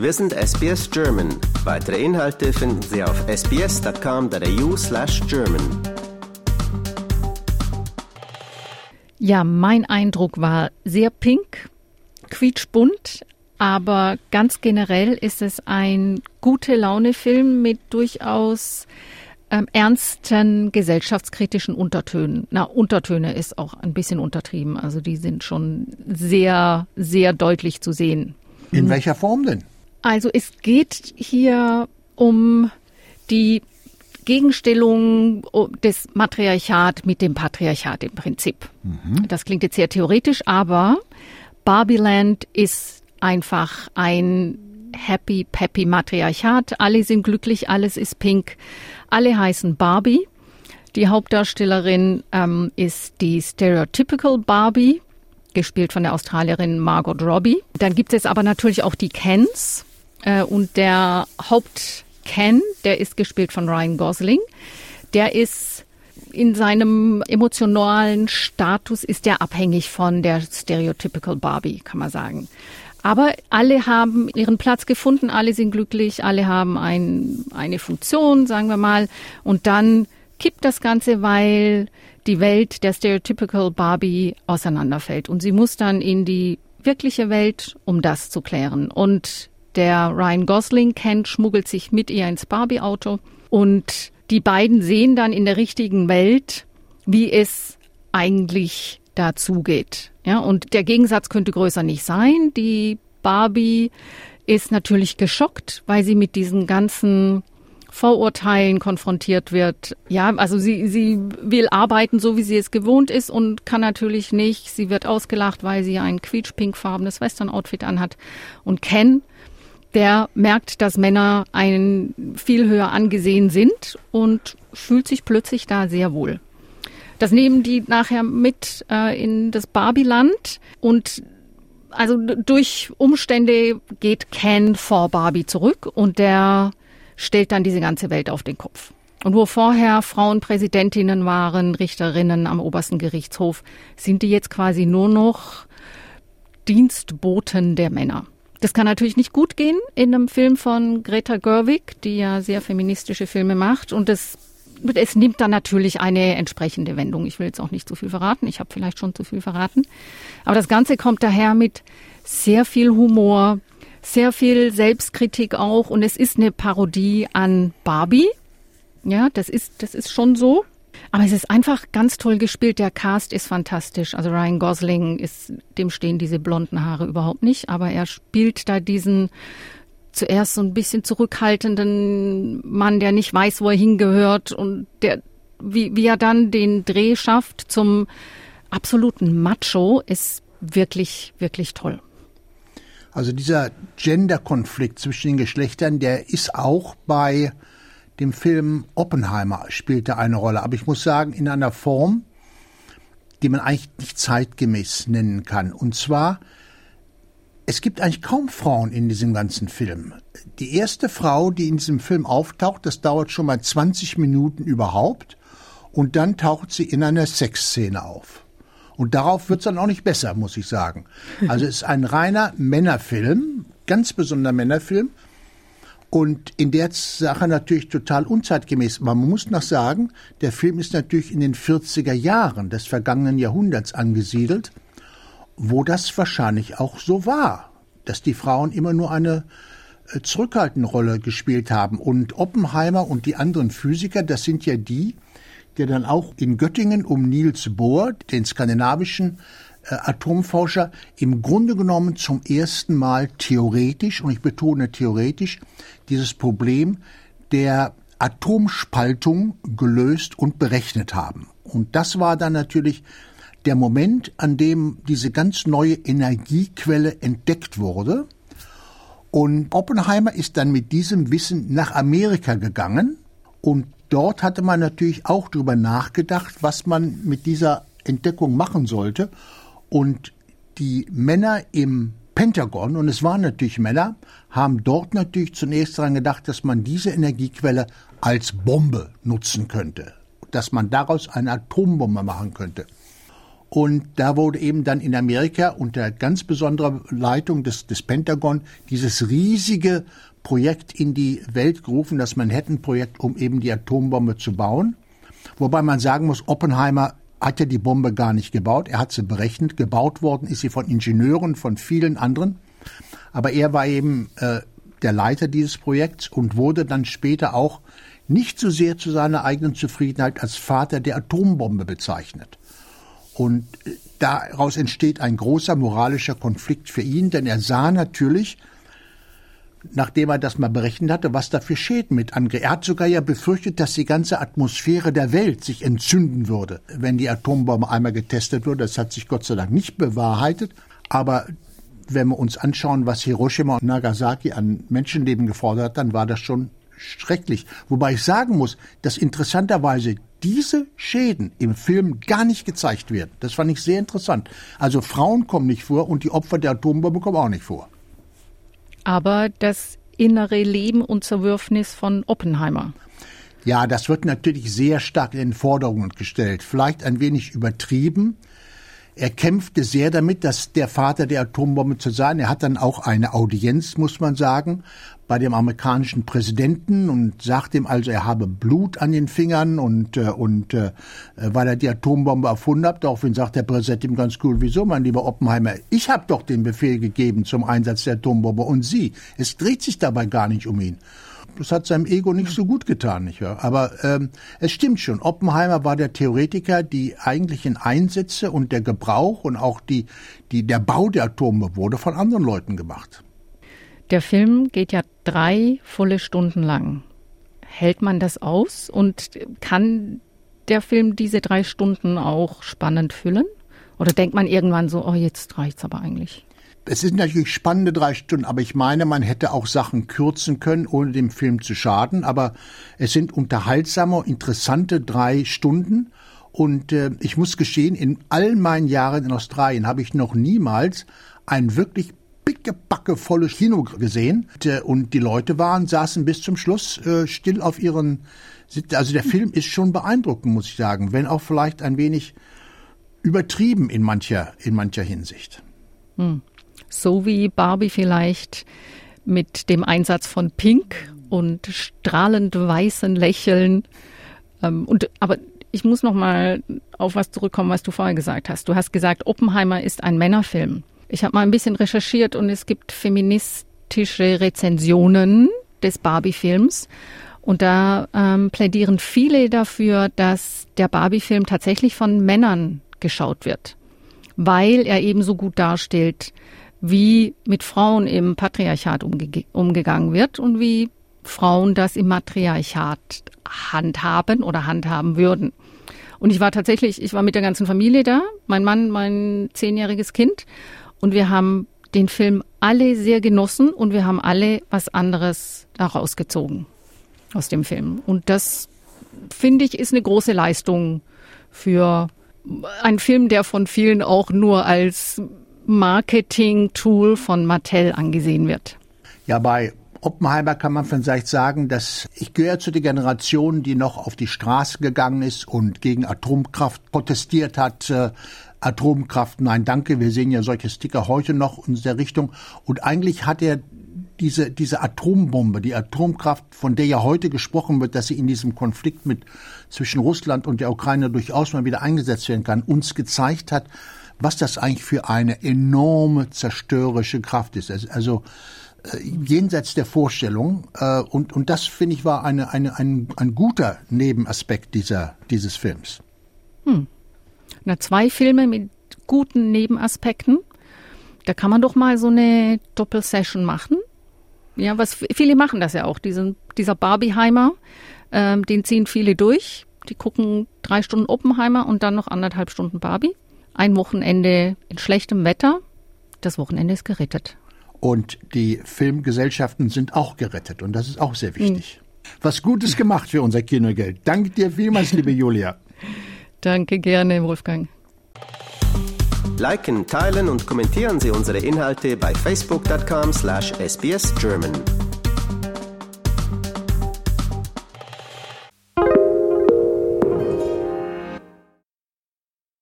Wir sind SBS German. Weitere Inhalte finden Sie auf sbs.com.au slash German. Ja, mein Eindruck war sehr pink, quietschbunt, aber ganz generell ist es ein gute Laune-Film mit durchaus ähm, ernsten gesellschaftskritischen Untertönen. Na, Untertöne ist auch ein bisschen untertrieben. Also die sind schon sehr, sehr deutlich zu sehen. In welcher Form denn? Also es geht hier um die Gegenstellung des Matriarchat mit dem Patriarchat im Prinzip. Mhm. Das klingt jetzt sehr theoretisch, aber Barbieland ist einfach ein happy, peppy Matriarchat. Alle sind glücklich, alles ist pink. Alle heißen Barbie. Die Hauptdarstellerin ähm, ist die Stereotypical Barbie, gespielt von der Australierin Margot Robbie. Dann gibt es aber natürlich auch die Kens. Äh, und der Haupt-Ken, der ist gespielt von Ryan Gosling. Der ist in seinem emotionalen Status ist er abhängig von der Stereotypical Barbie, kann man sagen. Aber alle haben ihren Platz gefunden, alle sind glücklich, alle haben ein, eine Funktion, sagen wir mal. Und dann kippt das Ganze, weil die Welt der Stereotypical Barbie auseinanderfällt. Und sie muss dann in die wirkliche Welt, um das zu klären. Und der Ryan Gosling kennt, schmuggelt sich mit ihr ins Barbie-Auto. Und die beiden sehen dann in der richtigen Welt, wie es eigentlich dazugeht. Ja, und der Gegensatz könnte größer nicht sein. Die Barbie ist natürlich geschockt, weil sie mit diesen ganzen Vorurteilen konfrontiert wird. Ja, also sie, sie will arbeiten, so wie sie es gewohnt ist und kann natürlich nicht. Sie wird ausgelacht, weil sie ein quietschpinkfarbenes Western-Outfit anhat. Und Ken, der merkt, dass Männer ein viel höher angesehen sind und fühlt sich plötzlich da sehr wohl. Das nehmen die nachher mit äh, in das Barbieland und also durch Umstände geht Ken vor Barbie zurück und der stellt dann diese ganze Welt auf den Kopf. Und wo vorher Frauenpräsidentinnen waren, Richterinnen am obersten Gerichtshof, sind die jetzt quasi nur noch Dienstboten der Männer. Das kann natürlich nicht gut gehen in einem Film von Greta Gerwig, die ja sehr feministische Filme macht. Und das es nimmt dann natürlich eine entsprechende Wendung. Ich will jetzt auch nicht zu viel verraten. Ich habe vielleicht schon zu viel verraten. Aber das Ganze kommt daher mit sehr viel Humor, sehr viel Selbstkritik auch. Und es ist eine Parodie an Barbie. Ja, das ist, das ist schon so. Aber es ist einfach ganz toll gespielt. Der Cast ist fantastisch. Also Ryan Gosling ist, dem stehen diese blonden Haare überhaupt nicht. Aber er spielt da diesen zuerst so ein bisschen zurückhaltenden Mann, der nicht weiß, wo er hingehört und der, wie, wie er dann den Dreh schafft zum absoluten Macho, ist wirklich, wirklich toll. Also dieser Gender-Konflikt zwischen den Geschlechtern, der ist auch bei dem Film Oppenheimer spielte eine Rolle. Aber ich muss sagen, in einer Form, die man eigentlich nicht zeitgemäß nennen kann. Und zwar es gibt eigentlich kaum Frauen in diesem ganzen Film. Die erste Frau, die in diesem Film auftaucht, das dauert schon mal 20 Minuten überhaupt. Und dann taucht sie in einer Sexszene auf. Und darauf wird es dann auch nicht besser, muss ich sagen. Also es ist ein reiner Männerfilm, ganz besonderer Männerfilm. Und in der Sache natürlich total unzeitgemäß. Man muss noch sagen, der Film ist natürlich in den 40er Jahren des vergangenen Jahrhunderts angesiedelt wo das wahrscheinlich auch so war, dass die Frauen immer nur eine äh, zurückhaltende Rolle gespielt haben. Und Oppenheimer und die anderen Physiker, das sind ja die, die dann auch in Göttingen um Niels Bohr, den skandinavischen Atomforscher, im Grunde genommen zum ersten Mal theoretisch, und ich betone theoretisch, dieses Problem der Atomspaltung gelöst und berechnet haben. Und das war dann natürlich der Moment, an dem diese ganz neue Energiequelle entdeckt wurde. Und Oppenheimer ist dann mit diesem Wissen nach Amerika gegangen und dort hatte man natürlich auch darüber nachgedacht, was man mit dieser Entdeckung machen sollte. Und die Männer im Pentagon, und es waren natürlich Männer, haben dort natürlich zunächst daran gedacht, dass man diese Energiequelle als Bombe nutzen könnte, dass man daraus eine Atombombe machen könnte. Und da wurde eben dann in Amerika unter ganz besonderer Leitung des, des Pentagon dieses riesige Projekt in die Welt gerufen, das Manhattan-Projekt, um eben die Atombombe zu bauen. Wobei man sagen muss, Oppenheimer hat ja die Bombe gar nicht gebaut. Er hat sie berechnet. Gebaut worden ist sie von Ingenieuren, von vielen anderen. Aber er war eben äh, der Leiter dieses Projekts und wurde dann später auch nicht so sehr zu seiner eigenen Zufriedenheit als Vater der Atombombe bezeichnet. Und äh, daraus entsteht ein großer moralischer Konflikt für ihn, denn er sah natürlich, nachdem er das mal berechnet hatte, was da für Schäden mit angeht. Er hat sogar ja befürchtet, dass die ganze Atmosphäre der Welt sich entzünden würde, wenn die Atombombe einmal getestet würde. Das hat sich Gott sei Dank nicht bewahrheitet. Aber wenn wir uns anschauen, was Hiroshima und Nagasaki an Menschenleben gefordert hat, dann war das schon schrecklich. Wobei ich sagen muss, dass interessanterweise diese Schäden im Film gar nicht gezeigt werden. Das fand ich sehr interessant. Also Frauen kommen nicht vor und die Opfer der Atombombe kommen auch nicht vor. Aber das innere Leben und Zerwürfnis von Oppenheimer. Ja, das wird natürlich sehr stark in den Forderungen gestellt. Vielleicht ein wenig übertrieben. Er kämpfte sehr damit, dass der Vater der Atombombe zu sein. Er hat dann auch eine Audienz, muss man sagen, bei dem amerikanischen Präsidenten und sagt ihm also, er habe Blut an den Fingern und, äh, und äh, weil er die Atombombe erfunden hat. Daraufhin sagt der Präsident ihm ganz cool, wieso, mein lieber Oppenheimer, ich habe doch den Befehl gegeben zum Einsatz der Atombombe und Sie. Es dreht sich dabei gar nicht um ihn. Das hat seinem Ego nicht so gut getan, nicht wahr? Aber ähm, es stimmt schon. Oppenheimer war der Theoretiker, die eigentlichen Einsätze und der Gebrauch und auch die, die, der Bau der Atombombe wurde von anderen Leuten gemacht. Der Film geht ja drei volle Stunden lang. Hält man das aus und kann der Film diese drei Stunden auch spannend füllen? Oder denkt man irgendwann so, oh, jetzt reicht's aber eigentlich? Es sind natürlich spannende drei Stunden, aber ich meine, man hätte auch Sachen kürzen können, ohne dem Film zu schaden. Aber es sind unterhaltsame, interessante drei Stunden. Und äh, ich muss gestehen, in all meinen Jahren in Australien habe ich noch niemals einen wirklich pickebacke volles Kino gesehen äh, und die Leute waren, saßen bis zum Schluss äh, still auf ihren also der Film ist schon beeindruckend, muss ich sagen, wenn auch vielleicht ein wenig übertrieben in mancher, in mancher Hinsicht. Hm. So wie Barbie vielleicht mit dem Einsatz von Pink und strahlend weißen Lächeln. Ähm, und, aber ich muss noch mal auf was zurückkommen, was du vorher gesagt hast. Du hast gesagt, Oppenheimer ist ein Männerfilm. Ich habe mal ein bisschen recherchiert und es gibt feministische Rezensionen des Barbie-Films. Und da ähm, plädieren viele dafür, dass der Barbie-Film tatsächlich von Männern geschaut wird, weil er eben so gut darstellt, wie mit Frauen im Patriarchat umge umgegangen wird und wie Frauen das im Matriarchat handhaben oder handhaben würden. Und ich war tatsächlich, ich war mit der ganzen Familie da, mein Mann, mein zehnjähriges Kind. Und wir haben den Film alle sehr genossen und wir haben alle was anderes daraus gezogen aus dem Film. Und das finde ich ist eine große Leistung für einen Film, der von vielen auch nur als Marketing-Tool von Mattel angesehen wird. Ja, bei Oppenheimer kann man vielleicht sagen, dass ich gehöre zu der Generation, die noch auf die Straße gegangen ist und gegen Atomkraft protestiert hat, äh, Atomkraft, nein, danke. Wir sehen ja solche Sticker heute noch in der Richtung. Und eigentlich hat er diese, diese Atombombe, die Atomkraft, von der ja heute gesprochen wird, dass sie in diesem Konflikt mit zwischen Russland und der Ukraine durchaus mal wieder eingesetzt werden kann, uns gezeigt hat, was das eigentlich für eine enorme zerstörerische Kraft ist. Also äh, jenseits der Vorstellung. Äh, und, und das, finde ich, war eine, eine, ein, ein guter Nebenaspekt dieser, dieses Films. Hm. Na, zwei Filme mit guten Nebenaspekten. Da kann man doch mal so eine Doppelsession machen. Ja, was viele machen das ja auch. Diesen, dieser Barbieheimer, ähm, den ziehen viele durch. Die gucken drei Stunden Oppenheimer und dann noch anderthalb Stunden Barbie. Ein Wochenende in schlechtem Wetter. Das Wochenende ist gerettet. Und die Filmgesellschaften sind auch gerettet. Und das ist auch sehr wichtig. Mhm. Was Gutes gemacht für unser Kinogeld. Danke dir vielmals, liebe Julia. Danke gerne, Wolfgang. Liken, teilen und kommentieren Sie unsere Inhalte bei facebook.com/sbsgerman.